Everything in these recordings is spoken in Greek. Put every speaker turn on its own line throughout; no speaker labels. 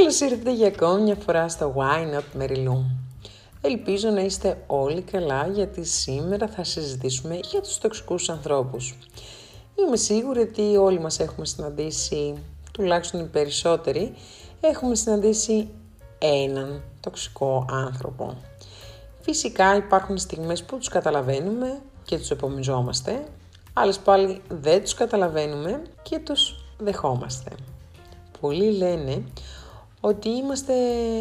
Καλώς ήρθατε για ακόμη μια φορά στο Why Not Mary Ελπίζω να είστε όλοι καλά γιατί σήμερα θα συζητήσουμε για τους τοξικούς ανθρώπους. Είμαι σίγουρη ότι όλοι μας έχουμε συναντήσει, τουλάχιστον οι περισσότεροι, έχουμε συναντήσει έναν τοξικό άνθρωπο. Φυσικά υπάρχουν στιγμές που τους καταλαβαίνουμε και τους επομιζόμαστε, άλλες πάλι δεν τους καταλαβαίνουμε και τους δεχόμαστε. Πολλοί λένε ότι είμαστε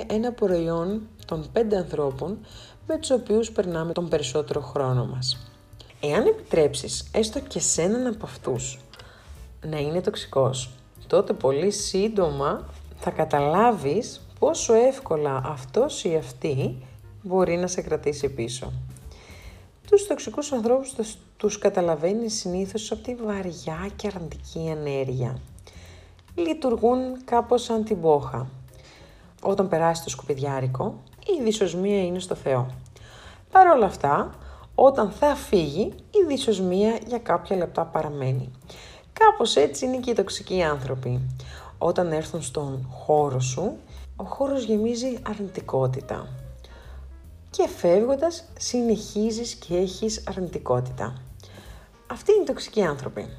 ένα προϊόν των πέντε ανθρώπων με τους οποίους περνάμε τον περισσότερο χρόνο μας. Εάν επιτρέψεις έστω και σε έναν από αυτούς να είναι τοξικός, τότε πολύ σύντομα θα καταλάβεις πόσο εύκολα αυτός ή αυτή μπορεί να σε κρατήσει πίσω. Τους τοξικούς ανθρώπους τους καταλαβαίνεις συνήθως από τη βαριά και αρνητική ενέργεια. Λειτουργούν κάπως σαν την πόχα. Όταν περάσει το σκουπιδιάρικο, η δυσοσμία είναι στο Θεό. Παρ' όλα αυτά, όταν θα φύγει, η δυσοσμία για κάποια λεπτά παραμένει. Κάπως έτσι είναι και οι τοξικοί άνθρωποι. Όταν έρθουν στον χώρο σου, ο χώρος γεμίζει αρνητικότητα. Και φεύγοντας συνεχίζεις και έχεις αρνητικότητα. Αυτοί είναι οι τοξικοί άνθρωποι.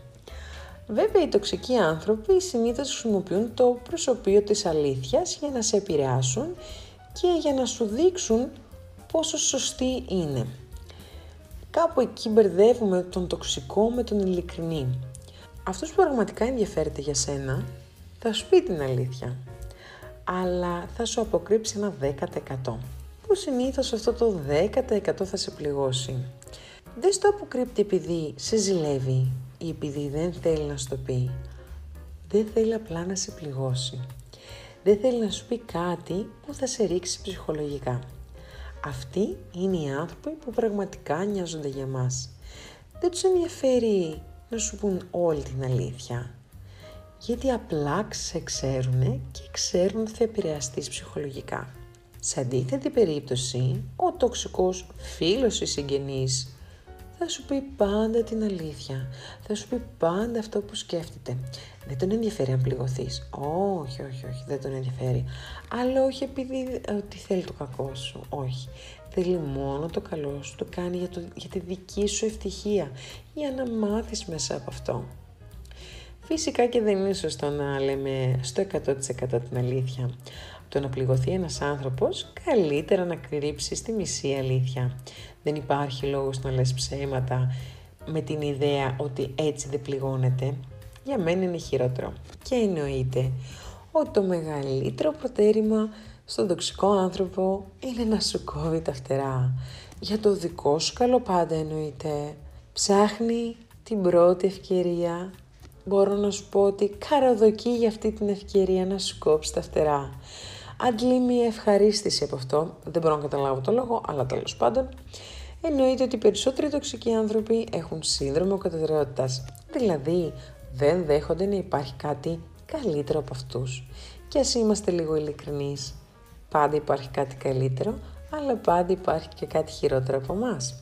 Βέβαια, οι τοξικοί άνθρωποι συνήθως χρησιμοποιούν το προσωπείο της αλήθειας για να σε επηρεάσουν και για να σου δείξουν πόσο σωστή είναι. Κάπου εκεί μπερδεύουμε τον τοξικό με τον ειλικρινή. Αυτός που πραγματικά ενδιαφέρεται για σένα θα σου πει την αλήθεια, αλλά θα σου αποκρύψει ένα 10% που συνήθως αυτό το 10% θα σε πληγώσει. Δεν στο αποκρύπτει επειδή σε ζηλεύει ή επειδή δεν θέλει να σου το πει. Δεν θέλει απλά να σε πληγώσει. Δεν θέλει να σου πει κάτι που θα σε ρίξει ψυχολογικά. Αυτοί είναι οι άνθρωποι που πραγματικά νοιάζονται για μας. Δεν τους ενδιαφέρει να σου πούν όλη την αλήθεια. Γιατί απλά σε ξέρουν και ξέρουν ότι θα επηρεαστείς ψυχολογικά. Σε αντίθετη περίπτωση, ο τοξικός φίλος ή συγγενής θα σου πει πάντα την αλήθεια. Θα σου πει πάντα αυτό που σκέφτεται. Δεν τον ενδιαφέρει αν πληγωθείς. Όχι, όχι, όχι, δεν τον ενδιαφέρει. Αλλά όχι επειδή ότι θέλει το κακό σου. Όχι. Θέλει μόνο το καλό σου. Το κάνει για, το, για τη δική σου ευτυχία. Για να μάθεις μέσα από αυτό. Φυσικά και δεν είναι σωστό να λέμε στο 100% την αλήθεια. Το να πληγωθεί ένας άνθρωπος, καλύτερα να κρύψεις τη μισή αλήθεια. Δεν υπάρχει λόγος να λες ψέματα με την ιδέα ότι έτσι δεν πληγώνεται. Για μένα είναι χειρότερο. Και εννοείται ότι το μεγαλύτερο προτέρημα στον τοξικό άνθρωπο είναι να σου κόβει τα φτερά. Για το δικό σου καλό πάντα εννοείται. Ψάχνει την πρώτη ευκαιρία. Μπορώ να σου πω ότι καραδοκεί για αυτή την ευκαιρία να σου κόψει τα φτερά αντλεί μια ευχαρίστηση από αυτό. Δεν μπορώ να καταλάβω το λόγο, αλλά τέλος πάντων. Εννοείται ότι οι περισσότεροι τοξικοί άνθρωποι έχουν σύνδρομο κατεδραιότητα. Δηλαδή, δεν δέχονται να υπάρχει κάτι καλύτερο από αυτούς. Και ας είμαστε λίγο ειλικρινείς, πάντα υπάρχει κάτι καλύτερο, αλλά πάντα υπάρχει και κάτι χειρότερο από εμάς.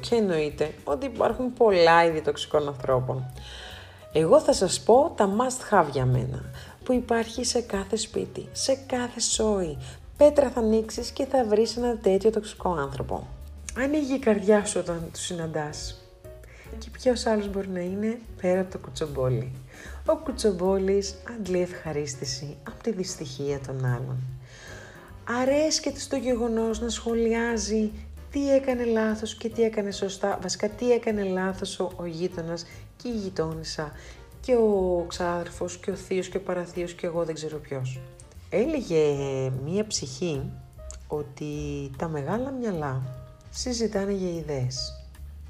Και εννοείται ότι υπάρχουν πολλά είδη τοξικών ανθρώπων. Εγώ θα σας πω τα must have για μένα που υπάρχει σε κάθε σπίτι, σε κάθε σόι. Πέτρα θα ανοίξεις και θα βρεις ένα τέτοιο τοξικό άνθρωπο. Ανοίγει η καρδιά σου όταν του συναντάς. Και ποιος άλλος μπορεί να είναι πέρα από το κουτσομπόλι; Ο κουτσομπόλης αντλεί ευχαρίστηση από τη δυστυχία των άλλων. Αρέσκεται στο γεγονός να σχολιάζει τι έκανε λάθος και τι έκανε σωστά, βασικά τι έκανε λάθος ο, ο γείτονας και η γειτόνισσα και ο ξάδερφος και ο θείος και ο παραθείος και εγώ δεν ξέρω ποιος. Έλεγε μία ψυχή ότι τα μεγάλα μυαλά συζητάνε για ιδέες,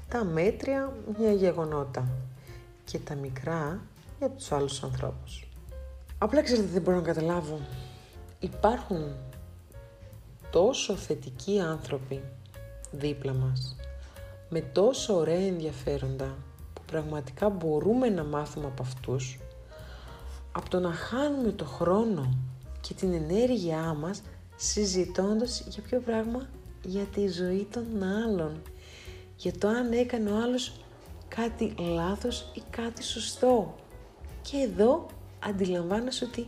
τα μέτρια για γεγονότα και τα μικρά για τους άλλους ανθρώπους. Απλά ξέρετε δεν μπορώ να καταλάβω. Υπάρχουν τόσο θετικοί άνθρωποι δίπλα μας, με τόσο ωραία ενδιαφέροντα πραγματικά μπορούμε να μάθουμε από αυτούς, από το να χάνουμε το χρόνο και την ενέργειά μας συζητώντας για ποιο πράγμα, για τη ζωή των άλλων, για το αν έκανε ο άλλος κάτι λάθος ή κάτι σωστό. Και εδώ αντιλαμβάνεσαι ότι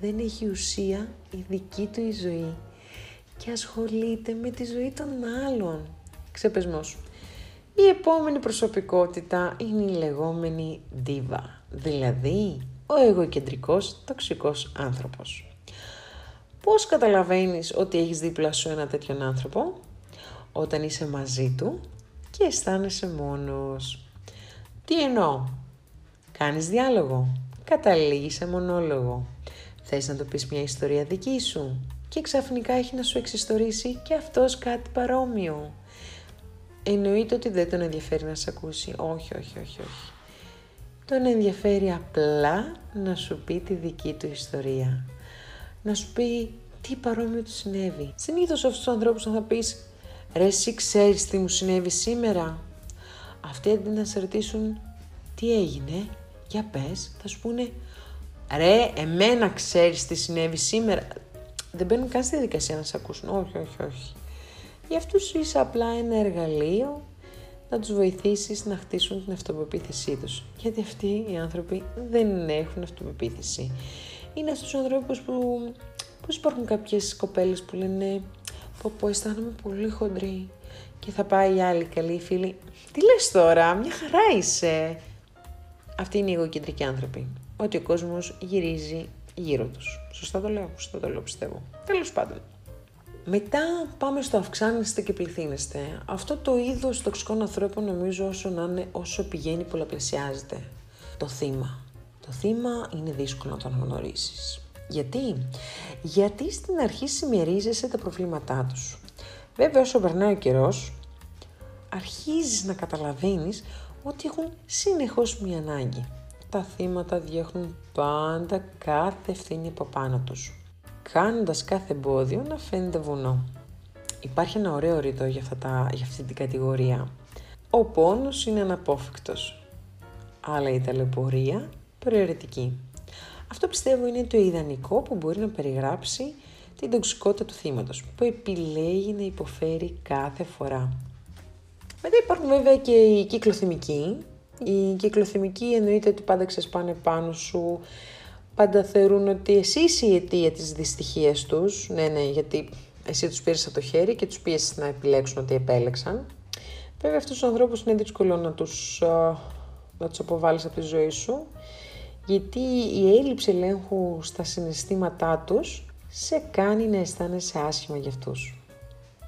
δεν έχει ουσία η δική του η ζωή και ασχολείται με τη ζωή των άλλων. Ξεπεσμός. Η επόμενη προσωπικότητα είναι η λεγόμενη δίβα, δηλαδή ο εγωκεντρικός τοξικός άνθρωπος. Πώς καταλαβαίνεις ότι έχεις δίπλα σου ένα τέτοιον άνθρωπο; Όταν είσαι μαζί του και αισθάνεσαι μόνος. Τι εννοώ; Κάνεις διάλογο, καταλήγεις σε μονόλογο. Θες να του πεις μια ιστορία δική σου και ξαφνικά έχει να σου εξιστορήσει και αυτός κάτι παρόμοιο. Εννοείται ότι δεν τον ενδιαφέρει να σε ακούσει. Όχι, όχι, όχι, όχι. Τον ενδιαφέρει απλά να σου πει τη δική του ιστορία. Να σου πει τι παρόμοιο του συνέβη. Συνήθως αυτούς τους ανθρώπους να θα πεις Ρε, εσύ ξέρεις τι μου συνέβη σήμερα. Αυτοί αντί να σε ρωτήσουν τι έγινε, για πες, θα σου πούνε Ρε, εμένα ξέρεις τι συνέβη σήμερα. Δεν μπαίνουν καν στη διαδικασία να σε ακούσουν. Όχι, όχι, όχι. Για αυτούς είσαι απλά ένα εργαλείο να τους βοηθήσεις να χτίσουν την αυτοπεποίθησή τους. Γιατί αυτοί οι άνθρωποι δεν έχουν αυτοπεποίθηση. Είναι αυτούς τους ανθρώπους που, πώς υπάρχουν κάποιες κοπέλες που λένε πω πω αισθάνομαι πολύ χοντρή και θα πάει η άλλη καλή φίλη. Τι λες τώρα, μια χαρά είσαι. Αυτοί είναι οι εγωκεντρικοί άνθρωποι. Ότι ο κόσμος γυρίζει γύρω τους. Σωστά το λέω, σωστά το λέω πιστεύω. Τέλος πάντων. Μετά πάμε στο αυξάνεστε και πληθύνεστε. Αυτό το είδος τοξικών ανθρώπων νομίζω όσο να είναι, όσο πηγαίνει πολλαπλασιάζεται. Το θύμα. Το θύμα είναι δύσκολο να το αναγνωρίσεις. Γιατί; Γιατί στην αρχή συμμερίζεσαι τα προβλήματά τους. Βέβαια όσο περνάει ο καιρός, αρχίζεις να καταλαβαίνεις ότι έχουν συνεχώς μία ανάγκη. Τα θύματα διώχνουν πάντα κάθε ευθύνη από πάνω τους κάνοντας κάθε εμπόδιο να φαίνεται βουνό. Υπάρχει ένα ωραίο ρητό για, αυτά για αυτή την κατηγορία. Ο πόνος είναι αναπόφευκτος, αλλά η ταλαιπωρία προαιρετική. Αυτό πιστεύω είναι το ιδανικό που μπορεί να περιγράψει την τοξικότητα του θύματος, που επιλέγει να υποφέρει κάθε φορά. Μετά υπάρχουν βέβαια και οι κυκλοθυμικοί. Οι κυκλοθυμικοί εννοείται ότι πάντα ξεσπάνε πάνω σου, πάντα θεωρούν ότι εσύ είσαι η αιτία της δυστυχίας τους. Ναι, ναι, γιατί εσύ τους πήρες από το χέρι και τους πίεσες να επιλέξουν ότι επέλεξαν. Βέβαια αυτούς τους ανθρώπους είναι δύσκολο να τους, να τους αποβάλεις από τη ζωή σου, γιατί η έλλειψη ελέγχου στα συναισθήματά τους σε κάνει να αισθάνεσαι άσχημα για αυτούς.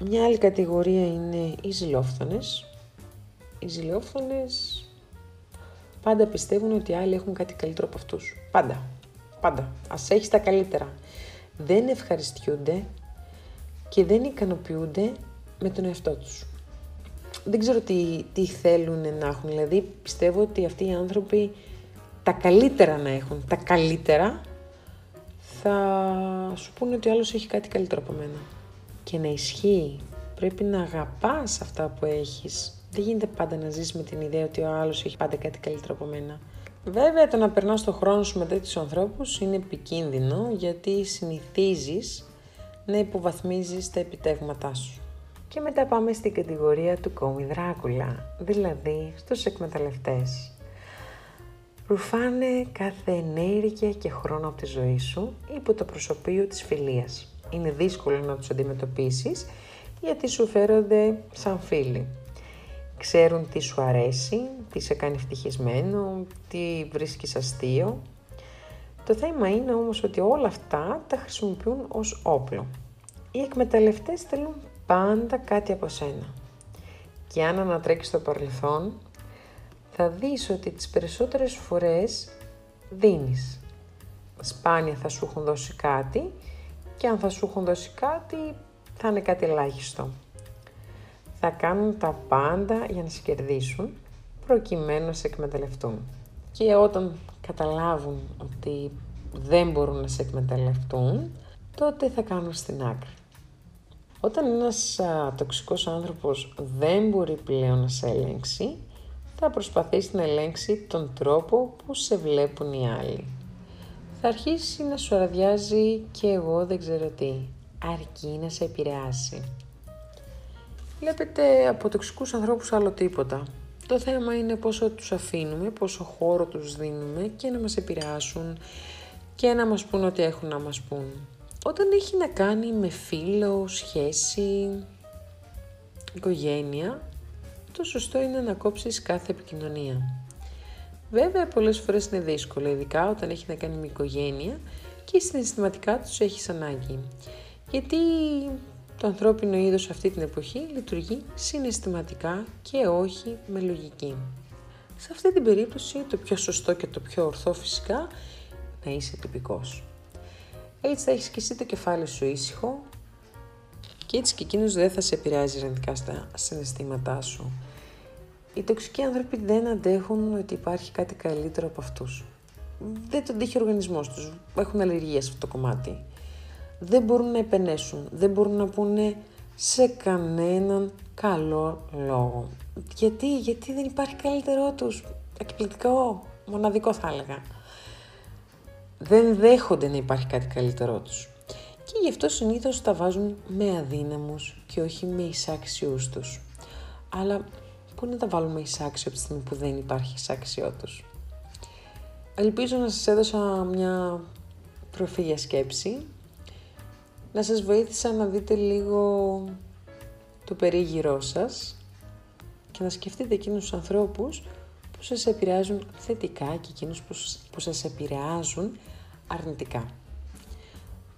Μια άλλη κατηγορία είναι οι ζηλόφθονες. Οι ζηλόφθονες πάντα πιστεύουν ότι οι άλλοι έχουν κάτι καλύτερο από αυτούς. Πάντα. Πάντα. Ας έχεις τα καλύτερα. Δεν ευχαριστιούνται και δεν ικανοποιούνται με τον εαυτό τους. Δεν ξέρω τι, τι θέλουν να έχουν. Δηλαδή πιστεύω ότι αυτοί οι άνθρωποι τα καλύτερα να έχουν, τα καλύτερα, θα σου πούνε ότι ο άλλος έχει κάτι καλύτερο από μένα. Και να ισχύει. Πρέπει να αγαπάς αυτά που έχεις. Δεν γίνεται πάντα να ζεις με την ιδέα ότι ο άλλος έχει πάντα κάτι καλύτερο από μένα. Βέβαια το να περνάς το χρόνο σου με τέτοιους ανθρώπους είναι επικίνδυνο γιατί συνηθίζεις να υποβαθμίζεις τα επιτεύγματά σου. Και μετά πάμε στην κατηγορία του κόμι Δράκουλα, δηλαδή στους εκμεταλλευτές. Ρουφάνε κάθε ενέργεια και χρόνο από τη ζωή σου υπό το προσωπείο της φιλίας. Είναι δύσκολο να τους αντιμετωπίσεις γιατί σου φέρονται σαν φίλοι ξέρουν τι σου αρέσει, τι σε κάνει ευτυχισμένο, τι βρίσκεις αστείο. Το θέμα είναι όμως ότι όλα αυτά τα χρησιμοποιούν ως όπλο. Οι εκμεταλλευτές θέλουν πάντα κάτι από σένα. Και αν ανατρέξεις το παρελθόν, θα δεις ότι τις περισσότερες φορές δίνεις. Σπάνια θα σου έχουν δώσει κάτι και αν θα σου έχουν δώσει κάτι θα είναι κάτι ελάχιστο θα κάνουν τα πάντα για να σε κερδίσουν προκειμένου να σε εκμεταλλευτούν. Και όταν καταλάβουν ότι δεν μπορούν να σε εκμεταλλευτούν, τότε θα κάνουν στην άκρη. Όταν ένας α, τοξικός άνθρωπος δεν μπορεί πλέον να σε ελέγξει, θα προσπαθήσει να ελέγξει τον τρόπο που σε βλέπουν οι άλλοι. Θα αρχίσει να σου αραδιάζει και εγώ δεν ξέρω τι, αρκεί να σε επηρεάσει. Βλέπετε από τοξικούς ανθρώπους άλλο τίποτα. Το θέμα είναι πόσο τους αφήνουμε, πόσο χώρο τους δίνουμε και να μας επηρεάσουν και να μας πούν ό,τι έχουν να μας πούν. Όταν έχει να κάνει με φίλο, σχέση, οικογένεια, το σωστό είναι να κόψεις κάθε επικοινωνία. Βέβαια, πολλές φορές είναι δύσκολο, ειδικά όταν έχει να κάνει με οικογένεια και συναισθηματικά τους έχεις ανάγκη. Γιατί το ανθρώπινο είδος αυτή την εποχή λειτουργεί συναισθηματικά και όχι με λογική. Σε αυτή την περίπτωση το πιο σωστό και το πιο ορθό φυσικά να είσαι τυπικός. Έτσι θα έχεις και εσύ το κεφάλι σου ήσυχο και έτσι και εκείνος δεν θα σε επηρεάζει αρνητικά στα συναισθήματά σου. Οι τοξικοί άνθρωποι δεν αντέχουν ότι υπάρχει κάτι καλύτερο από αυτούς. Δεν τον τύχει ο οργανισμός τους. Έχουν αλλεργία σε αυτό το κομμάτι. Δεν μπορούν να επενέσουν. Δεν μπορούν να πούνε σε κανέναν καλό λόγο. Γιατί, γιατί δεν υπάρχει καλύτερό τους. Εκπληκτικό, μοναδικό θα έλεγα. Δεν δέχονται να υπάρχει κάτι καλύτερό τους. Και γι' αυτό συνήθως τα βάζουν με αδύναμους και όχι με εισάξιους τους. Αλλά πού να τα βάλουμε εισάξιο από τη στιγμή που δεν υπάρχει εισάξιό τους. Ελπίζω να σας έδωσα μια προφή σκέψη, να σας βοήθησα να δείτε λίγο το περίγυρό σας και να σκεφτείτε εκείνους τους ανθρώπους που σας επηρεάζουν θετικά και εκείνους που σας επηρεάζουν αρνητικά.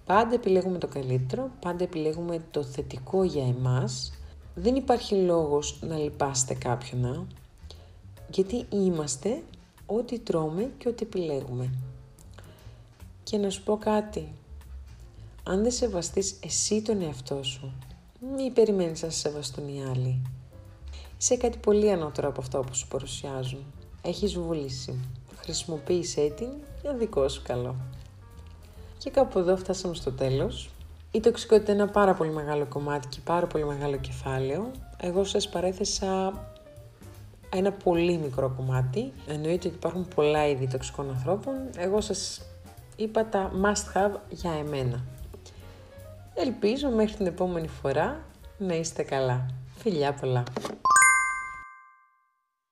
Πάντα επιλέγουμε το καλύτερο, πάντα επιλέγουμε το θετικό για εμάς. Δεν υπάρχει λόγος να λυπάστε κάποιον, γιατί είμαστε ό,τι τρώμε και ό,τι επιλέγουμε. Και να σου πω κάτι, αν δεν σεβαστείς εσύ τον εαυτό σου, μη περιμένεις να σε σεβαστούν οι άλλοι. Είσαι κάτι πολύ ανώτερο από αυτό που σου παρουσιάζουν. Έχεις βούληση. Χρησιμοποίησέ την για δικό σου καλό. Και κάπου εδώ φτάσαμε στο τέλος. Η τοξικότητα είναι ένα πάρα πολύ μεγάλο κομμάτι και πάρα πολύ μεγάλο κεφάλαιο. Εγώ σας παρέθεσα ένα πολύ μικρό κομμάτι. Εννοείται ότι υπάρχουν πολλά είδη τοξικών ανθρώπων. Εγώ σας είπα τα must have για εμένα. Ελπίζω μέχρι την επόμενη φορά να είστε καλά. Φιλιά πολλά!